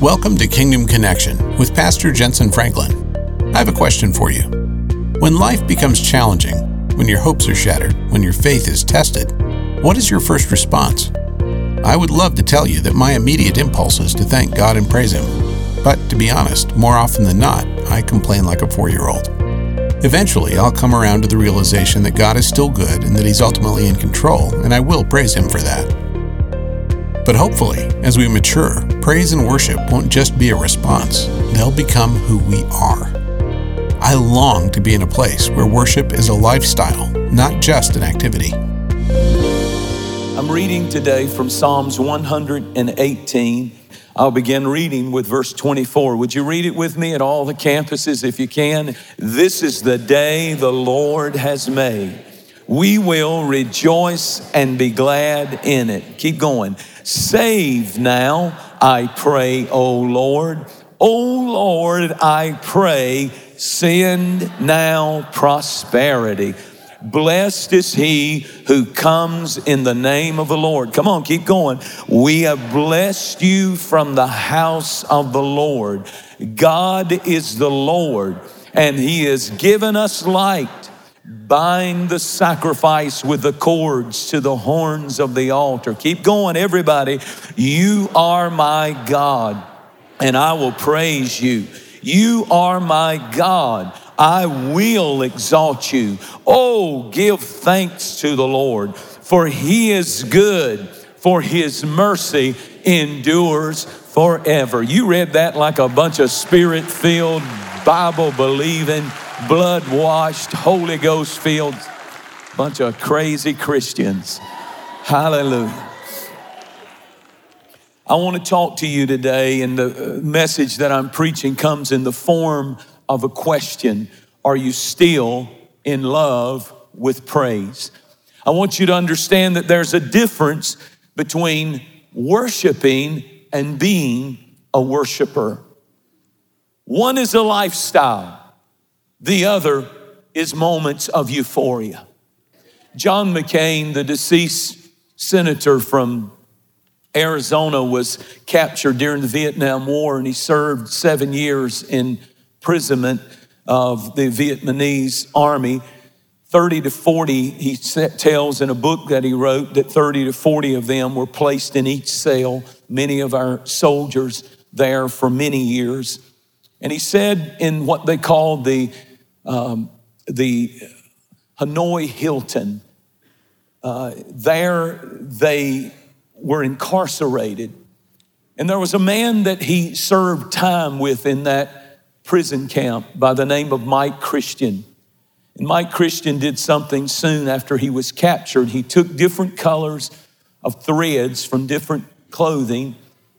Welcome to Kingdom Connection with Pastor Jentezen Franklin. I have a question for you. When life becomes challenging, when your hopes are shattered, when your faith is tested, what is your first response? I would love to tell you that my immediate impulse is to thank God and praise Him. But to be honest, more often than not, I complain like a four year old. Eventually, I'll come around to the realization that God is still good and that He's ultimately in control, and I will praise Him for that. But hopefully, as we mature, praise and worship won't just be a response, they'll become who we are. I long to be in a place where worship is a lifestyle, not just an activity. I'm reading today from Psalms 118. I'll begin reading with verse 24. Would you read it with me at all the campuses if you can? This is the day the Lord has made. We will rejoice and be glad in it. Keep going. Save now, I pray, O Lord. O Lord, I pray send now prosperity. Blessed is he who comes in the name of the Lord. Come on, keep going. We have blessed you from the house of the Lord. God is the Lord, and he has given us light. Bind the sacrifice with the cords to the horns of the altar. Keep going, everybody. You are my God, and I will praise you. You are my God. I will exalt you. Oh, give thanks to the Lord, for he is good, for his mercy endures forever. You read that like a bunch of spirit filled, Bible believing, blood washed, Holy Ghost filled bunch of crazy Christians. Hallelujah. I want to talk to you today, and the uh, message that I'm preaching comes in the form of a question Are you still in love with praise? I want you to understand that there's a difference between worshiping and being a worshiper. One is a lifestyle, the other is moments of euphoria. John McCain, the deceased senator from Arizona was captured during the Vietnam War and he served seven years in imprisonment of the Vietnamese army. 30 to 40, he tells in a book that he wrote that 30 to 40 of them were placed in each cell, many of our soldiers there for many years. And he said in what they called the, um, the Hanoi Hilton, uh, there they were incarcerated. And there was a man that he served time with in that prison camp by the name of Mike Christian. And Mike Christian did something soon after he was captured. He took different colors of threads from different clothing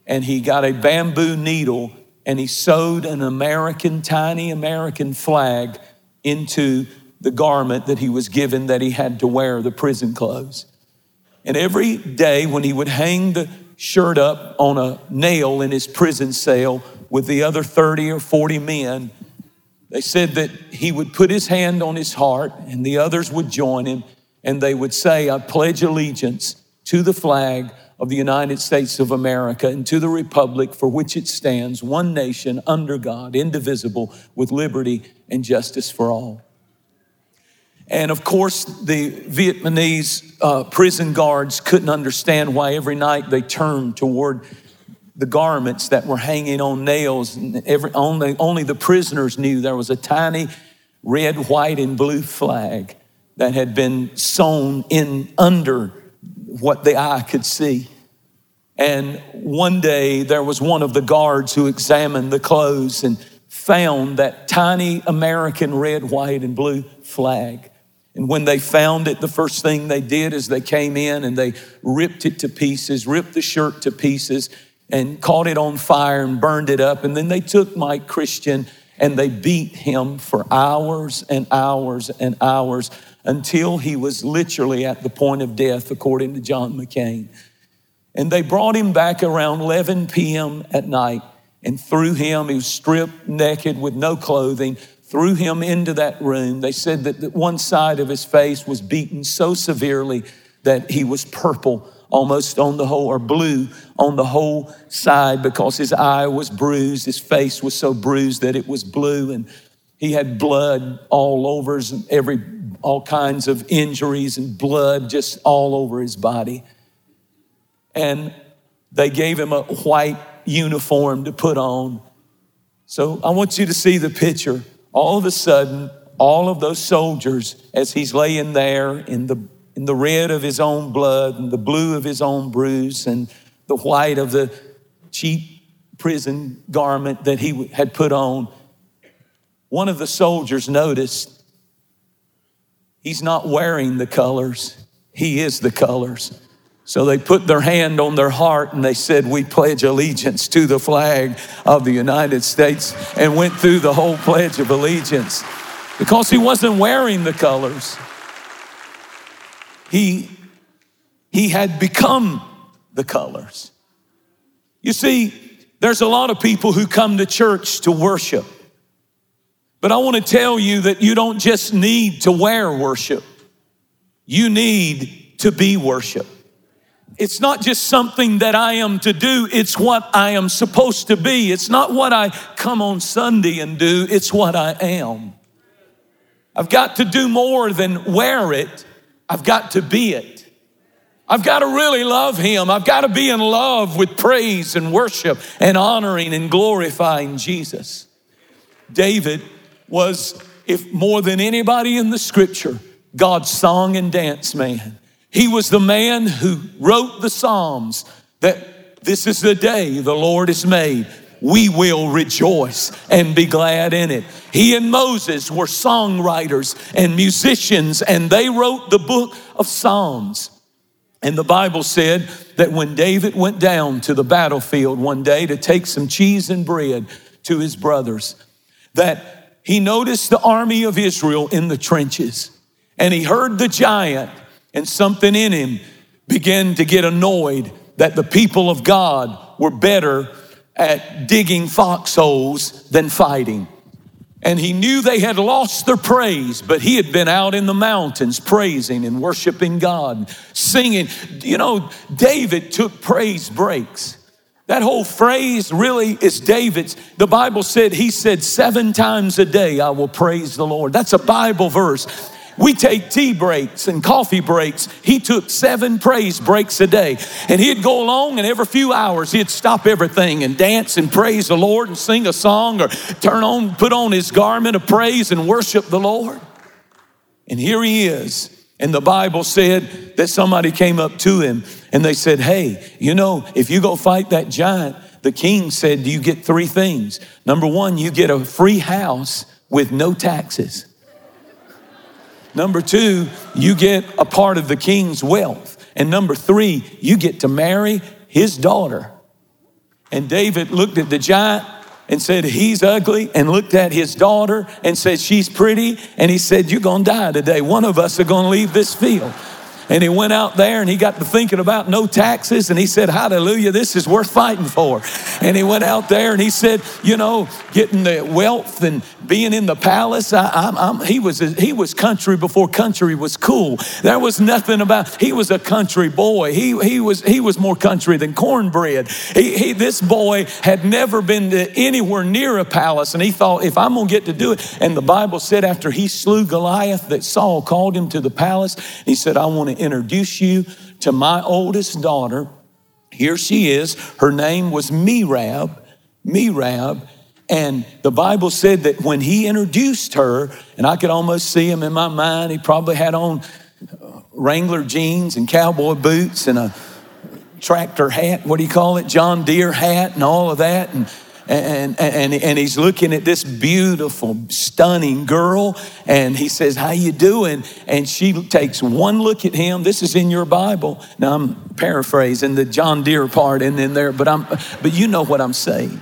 and he got a bamboo needle and he sewed an American, tiny American flag into the garment that he was given that he had to wear, the prison clothes. And every day when he would hang the shirt up on a nail in his prison cell with the other 30 or 40 men, they said that he would put his hand on his heart and the others would join him and they would say, I pledge allegiance to the flag of the United States of America and to the republic for which it stands, one nation under God, indivisible, with liberty and justice for all. And of course, the Vietnamese uh, prison guards couldn't understand why every night they turned toward the garments that were hanging on nails. And every, only, only the prisoners knew there was a tiny red, white, and blue flag that had been sewn in under what the eye could see. And one day there was one of the guards who examined the clothes and found that tiny American red, white, and blue flag. And when they found it, the first thing they did is they came in and they ripped it to pieces, ripped the shirt to pieces, and caught it on fire and burned it up. And then they took Mike Christian and they beat him for hours and hours and hours until he was literally at the point of death, according to John McCain. And they brought him back around 11 p.m. at night and threw him, he was stripped naked with no clothing, threw him into that room. They said that one side of his face was beaten so severely that he was purple almost on the whole, or blue on the whole side because his eye was bruised. His face was so bruised that it was blue, and he had blood all over his, every, all kinds of injuries and blood just all over his body. And they gave him a white uniform to put on. So I want you to see the picture. All of a sudden, all of those soldiers, as he's laying there in the, in the red of his own blood and the blue of his own bruise and the white of the cheap prison garment that he had put on, one of the soldiers noticed he's not wearing the colors, he is the colors. So they put their hand on their heart and they said, We pledge allegiance to the flag of the United States, and went through the whole Pledge of Allegiance because he wasn't wearing the colors. He, he had become the colors. You see, there's a lot of people who come to church to worship. But I want to tell you that you don't just need to wear worship, you need to be worship. It's not just something that I am to do, it's what I am supposed to be. It's not what I come on Sunday and do, it's what I am. I've got to do more than wear it, I've got to be it. I've got to really love Him. I've got to be in love with praise and worship and honoring and glorifying Jesus. David was, if more than anybody in the scripture, God's song and dance man. He was the man who wrote the Psalms that this is the day the Lord has made. We will rejoice and be glad in it. He and Moses were songwriters and musicians, and they wrote the book of Psalms. And the Bible said that when David went down to the battlefield one day to take some cheese and bread to his brothers, that he noticed the army of Israel in the trenches and he heard the giant and something in him began to get annoyed that the people of God were better at digging foxholes than fighting. And he knew they had lost their praise, but he had been out in the mountains praising and worshiping God, singing. You know, David took praise breaks. That whole phrase really is David's. The Bible said, he said, seven times a day I will praise the Lord. That's a Bible verse. We take tea breaks and coffee breaks. He took seven praise breaks a day. And he'd go along, and every few hours, he'd stop everything and dance and praise the Lord and sing a song or turn on, put on his garment of praise and worship the Lord. And here he is. And the Bible said that somebody came up to him and they said, Hey, you know, if you go fight that giant, the king said, You get three things. Number one, you get a free house with no taxes. Number two, you get a part of the king's wealth. And number three, you get to marry his daughter. And David looked at the giant and said, He's ugly, and looked at his daughter and said, She's pretty. And he said, You're gonna die today. One of us are gonna leave this field. And he went out there and he got to thinking about no taxes and he said, Hallelujah, this is worth fighting for. And he went out there and he said, You know, getting the wealth and being in the palace. I, I'm, I'm, he, was, he was country before country was cool. There was nothing about, he was a country boy. He, he, was, he was more country than cornbread. He, he, this boy had never been anywhere near a palace and he thought, if I'm going to get to do it. And the Bible said after he slew Goliath that Saul called him to the palace. He said, I want to introduce you to my oldest daughter. Here she is. Her name was Merab. Merab. And the Bible said that when he introduced her, and I could almost see him in my mind, he probably had on uh, Wrangler jeans and cowboy boots and a tractor hat, what do you call it? John Deere hat and all of that. And and, and, and he's looking at this beautiful, stunning girl, and he says, How you doing? And she takes one look at him. This is in your Bible. Now I'm paraphrasing the John Deere part in, in there, but I'm but you know what I'm saying.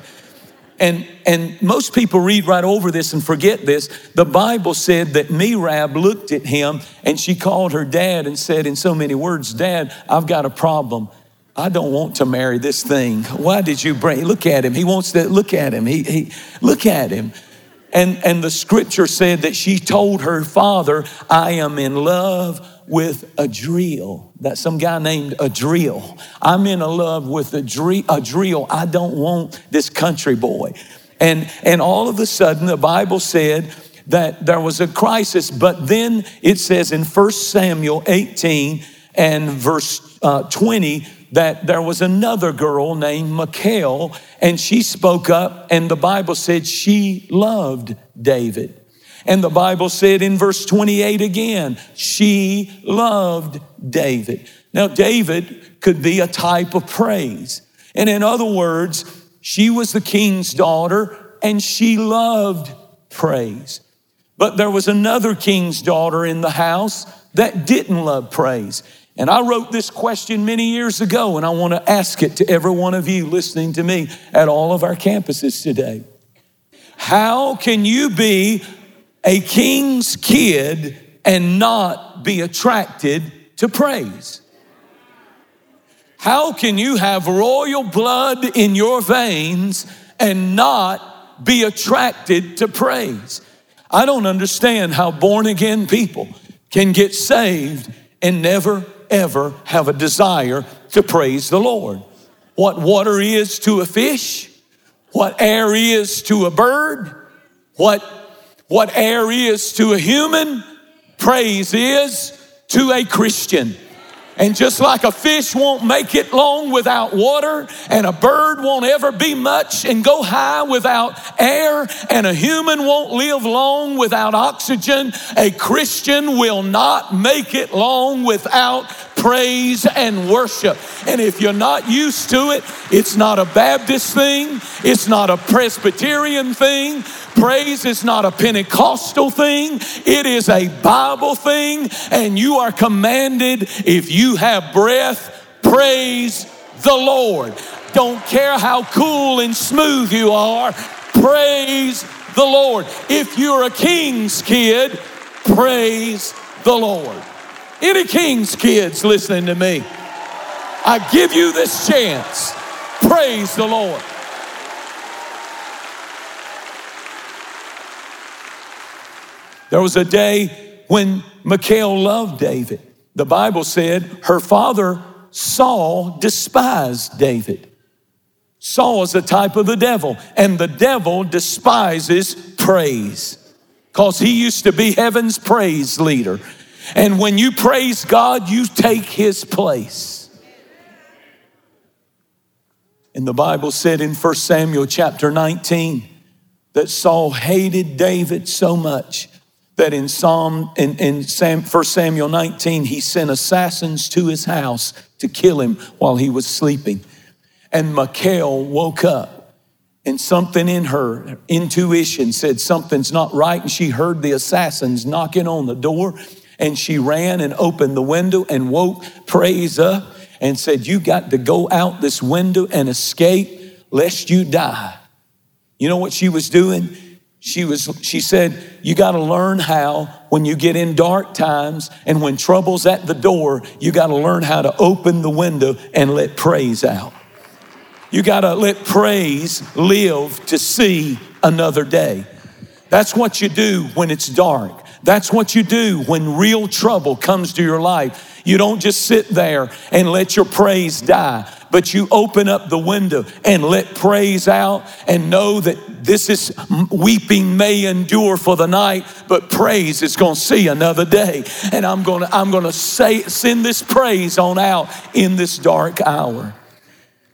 And, and most people read right over this and forget this. The Bible said that Merab looked at him and she called her dad and said, in so many words, Dad, I've got a problem. I don't want to marry this thing. Why did you bring? Look at him. He wants to look at him. He, he look at him. And, and the scripture said that she told her father, I am in love with Adriel. That's some guy named Adriel. I'm in a love with a Adriel. I don't want this country boy. And, and all of a sudden, the Bible said that there was a crisis. But then it says in 1 Samuel 18 and verse uh, 20 that there was another girl named Michal, and she spoke up, and the Bible said she loved David. And the Bible said in verse 28 again, she loved David. Now, David could be a type of praise. And in other words, she was the king's daughter and she loved praise. But there was another king's daughter in the house that didn't love praise. And I wrote this question many years ago, and I want to ask it to every one of you listening to me at all of our campuses today. How can you be a king's kid and not be attracted to praise? How can you have royal blood in your veins and not be attracted to praise? I don't understand how born again people can get saved and never ever have a desire to praise the Lord. What water is to a fish, what air is to a bird, what what air is to a human, praise is to a Christian. And just like a fish won't make it long without water, and a bird won't ever be much and go high without air, and a human won't live long without oxygen, a Christian will not make it long without praise and worship. And if you're not used to it, it's not a Baptist thing, it's not a Presbyterian thing. Praise is not a Pentecostal thing, it is a Bible thing. And you are commanded, if you have breath, praise the Lord. Don't care how cool and smooth you are, praise the Lord. If you're a king's kid, praise the Lord. Any king's kids listening to me? I give you this chance. Praise the Lord. There was a day when Michal loved David. The Bible said her father Saul despised David. Saul is a type of the devil, and the devil despises praise because he used to be heaven's praise leader. And when you praise God, you take his place. And the Bible said in 1 Samuel chapter 19 that Saul hated David so much that in Psalm in, in Sam, 1 Samuel 19 he sent assassins to his house to kill him while he was sleeping. And Michal woke up and something in her intuition said something's not right and she heard the assassins knocking on the door and she ran and opened the window and woke praise up and said, You got to go out this window and escape lest you die. You know what she was doing? She was she said, You got to learn how when you get in dark times and when trouble's at the door, you got to learn how to open the window and let praise out. You got to let praise live to see another day. That's what you do when it's dark. That's what you do when real trouble comes to your life. You don't just sit there and let your praise die, but you open up the window and let praise out and know that this is weeping may endure for the night, but praise is going to see another day. And I'm going to I'm going to say send this praise on out in this dark hour.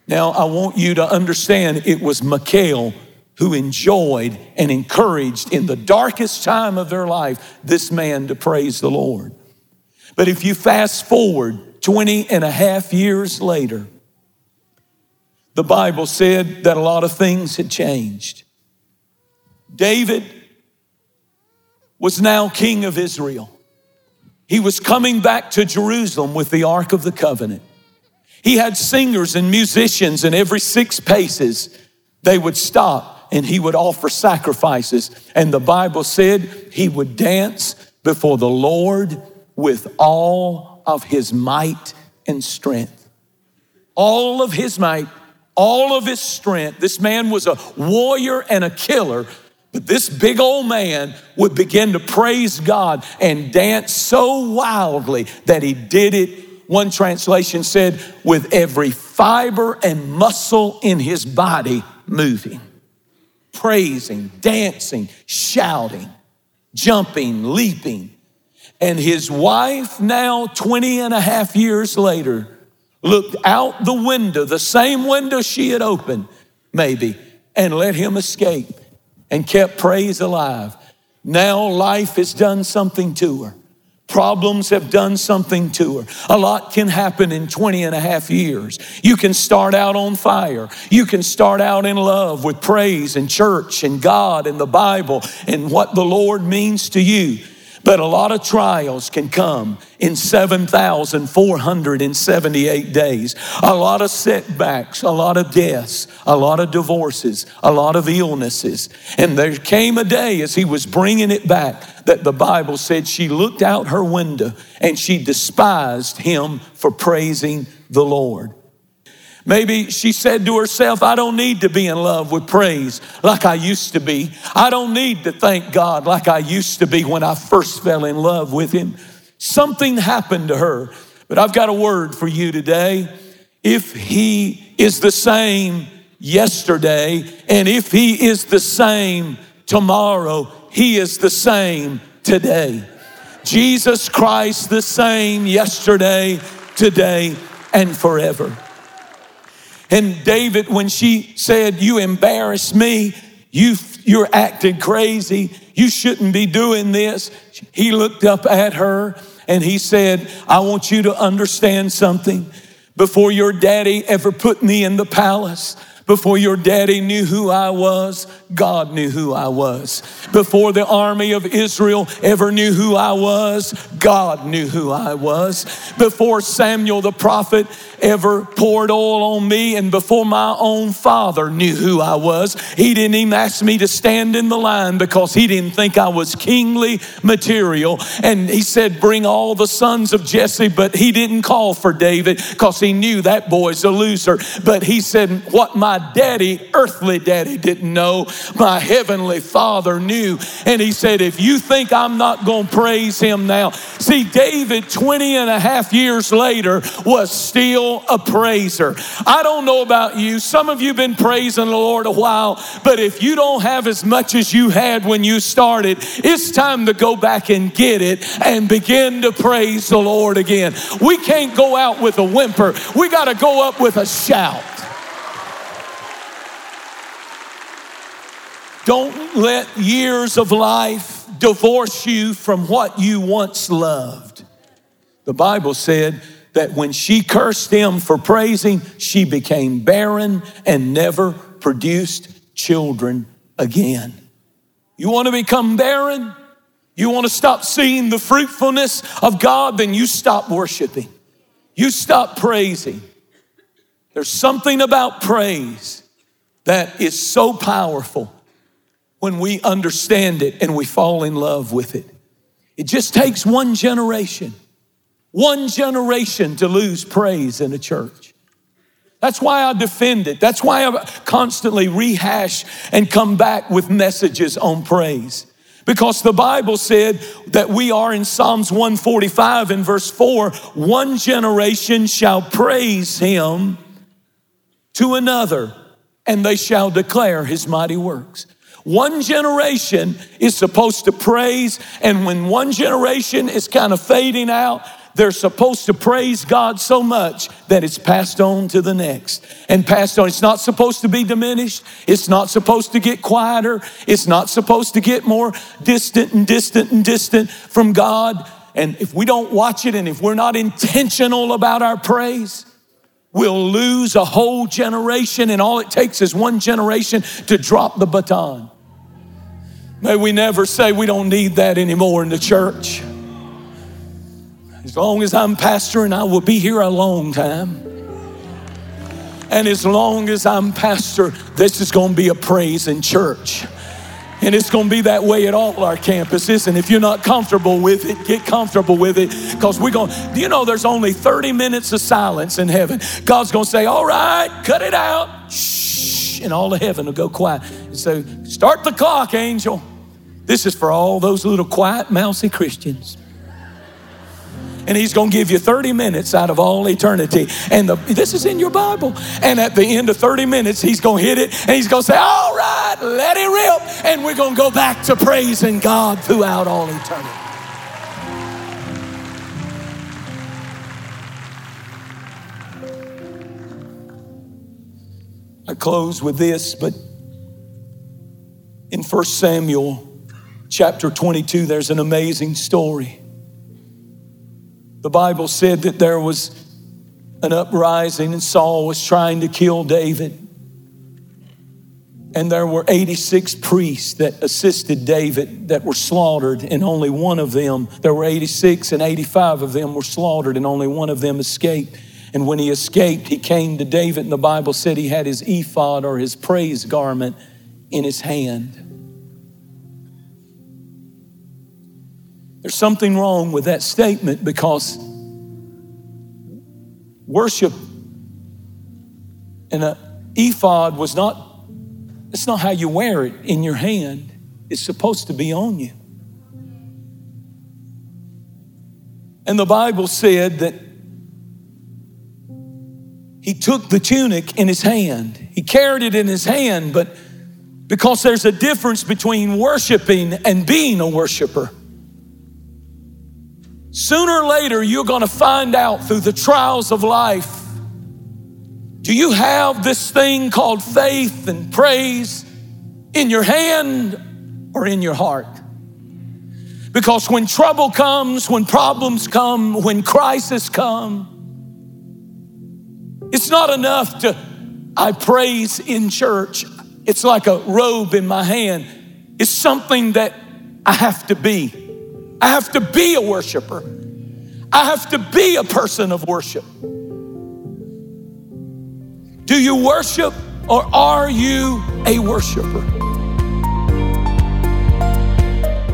Now, I want you to understand it was Michal who enjoyed and encouraged in the darkest time of their life this man to praise the Lord. But if you fast forward 20 and a half years later, the Bible said that a lot of things had changed. David was now king of Israel. He was coming back to Jerusalem with the Ark of the Covenant. He had singers and musicians, and every six paces they would stop and he would offer sacrifices. And the Bible said he would dance before the Lord with all of his might and strength. All of his might, all of his strength. This man was a warrior and a killer, But this big old man would begin to praise God and dance so wildly that he did it. One translation said, with every fiber and muscle in his body moving, praising, dancing, shouting, jumping, leaping. And his wife, now 20 and a half years later, looked out the window, the same window she had opened, maybe, and let him escape and kept praise alive. Now life has done something to her. Problems have done something to her. A lot can happen in 20 and a half years. You can start out on fire. You can start out in love with praise and church and God and the Bible and what the Lord means to you. But a lot of trials can come in 7,478 days. A lot of setbacks, a lot of deaths, a lot of divorces, a lot of illnesses. And there came a day as he was bringing it back that the Bible said she looked out her window and she despised him for praising the Lord. Maybe she said to herself, I don't need to be in love with praise like I used to be. I don't need to thank God like I used to be when I first fell in love with Him. Something happened to her. But I've got a word for you today. If He is the same yesterday, and if He is the same tomorrow, He is the same today. Jesus Christ, the same yesterday, today, and forever. And David, when she said, You embarrass me, you, you're acting crazy, you shouldn't be doing this, he looked up at her and he said, I want you to understand something. Before your daddy ever put me in the palace, before your daddy knew who I was, God knew who I was. Before the army of Israel ever knew who I was, God knew who I was. Before Samuel the prophet ever poured oil on me, and before my own father knew who I was, he didn't even ask me to stand in the line because he didn't think I was kingly material. And he said, Bring all the sons of Jesse, but he didn't call for David because he knew that boy's a loser. But he said, What my my daddy, earthly daddy, didn't know. My heavenly father knew. And he said, If you think I'm not going to praise him now. See, David, 20 and a half years later, was still a praiser. I don't know about you. Some of you have been praising the Lord a while, but if you don't have as much as you had when you started, it's time to go back and get it and begin to praise the Lord again. We can't go out with a whimper, we got to go up with a shout. Don't let years of life divorce you from what you once loved. The Bible said that when she cursed him for praising, she became barren and never produced children again. You want to become barren? You want to stop seeing the fruitfulness of God? Then you stop worshiping. You stop praising. There's something about praise that is so powerful when we understand it and we fall in love with it. It just takes one generation, one generation to lose praise in a church. That's why I defend it. That's why I constantly rehash and come back with messages on praise. Because the Bible said that we are in Psalms 145 in verse 4 one generation shall praise him to another, and they shall declare his mighty works. One generation is supposed to praise, and when one generation is kind of fading out, they're supposed to praise God so much that it's passed on to the next and passed on. It's not supposed to be diminished. It's not supposed to get quieter. It's not supposed to get more distant and distant and distant from God. And if we don't watch it and if we're not intentional about our praise, we'll lose a whole generation. And all it takes is one generation to drop the baton. May we never say we don't need that anymore in the church. As long as I'm pastoring, I will be here a long time. And as long as I'm pastor, this is going to be a praise in church. And it's going to be that way at all our campuses. And if you're not comfortable with it, get comfortable with it. Because we're going, do you know there's only 30 minutes of silence in heaven? God's going to say, all right, cut it out. Shh and all of heaven will go quiet. And so, start the clock, angel. This is for all those little quiet, mousy Christians and he's going to give you 30 minutes out of all eternity. And the, this is in your Bible. And at the end of 30 minutes, he's going to hit it and he's going to say, All right, let it rip. And we're going to go back to praising God throughout all eternity. I close with this, but in 1 Samuel chapter 22, there's an amazing story. The Bible said that there was an uprising and Saul was trying to kill David. And there were 86 priests that assisted David that were slaughtered, and only one of them, there were 86, and 85 of them were slaughtered, and only one of them escaped. And when he escaped, he came to David, and the Bible said he had his ephod or his praise garment in his hand. There's something wrong with that statement because worship and an ephod was not, it's not how you wear it in your hand. It's supposed to be on you. And the Bible said that he took the tunic in his hand. He carried it in his hand, but because there's a difference between worshiping and being a worshiper. Sooner or later, you're going to find out through the trials of life do you have this thing called faith and praise in your hand or in your heart? Because when trouble comes, when problems come, when crisis come, it's not enough to, I praise in church. It's like a robe in my hand. It's something that I have to be. I have to be a worshiper. I have to be a person of worship. Do you worship or are you a worshiper?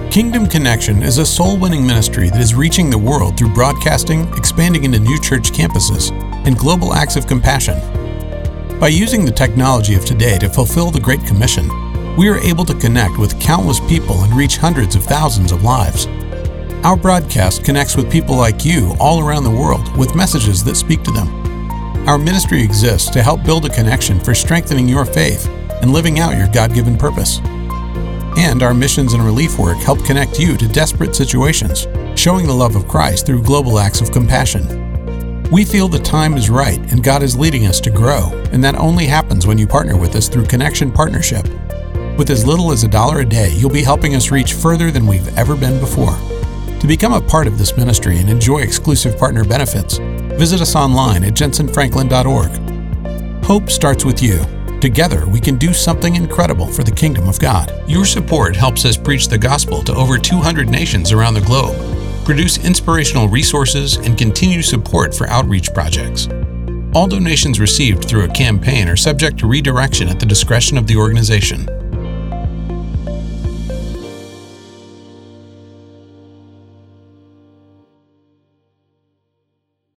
Kingdom Connection is a soul winning ministry that is reaching the world through broadcasting, expanding into new church campuses, and global acts of compassion. By using the technology of today to fulfill the Great Commission, we are able to connect with countless people and reach hundreds of thousands of lives. Our broadcast connects with people like you all around the world with messages that speak to them. Our ministry exists to help build a connection for strengthening your faith and living out your God given purpose. And our missions and relief work help connect you to desperate situations, showing the love of Christ through global acts of compassion. We feel the time is right and God is leading us to grow, and that only happens when you partner with us through Connection Partnership. With as little as a dollar a day, you'll be helping us reach further than we've ever been before. To become a part of this ministry and enjoy exclusive partner benefits, visit us online at jentezenfranklin.org. Hope starts with you. Together, we can do something incredible for the kingdom of God. Your support helps us preach the gospel to over 200 nations around the globe, produce inspirational resources, and continue support for outreach projects. All donations received through a campaign are subject to redirection at the discretion of the organization.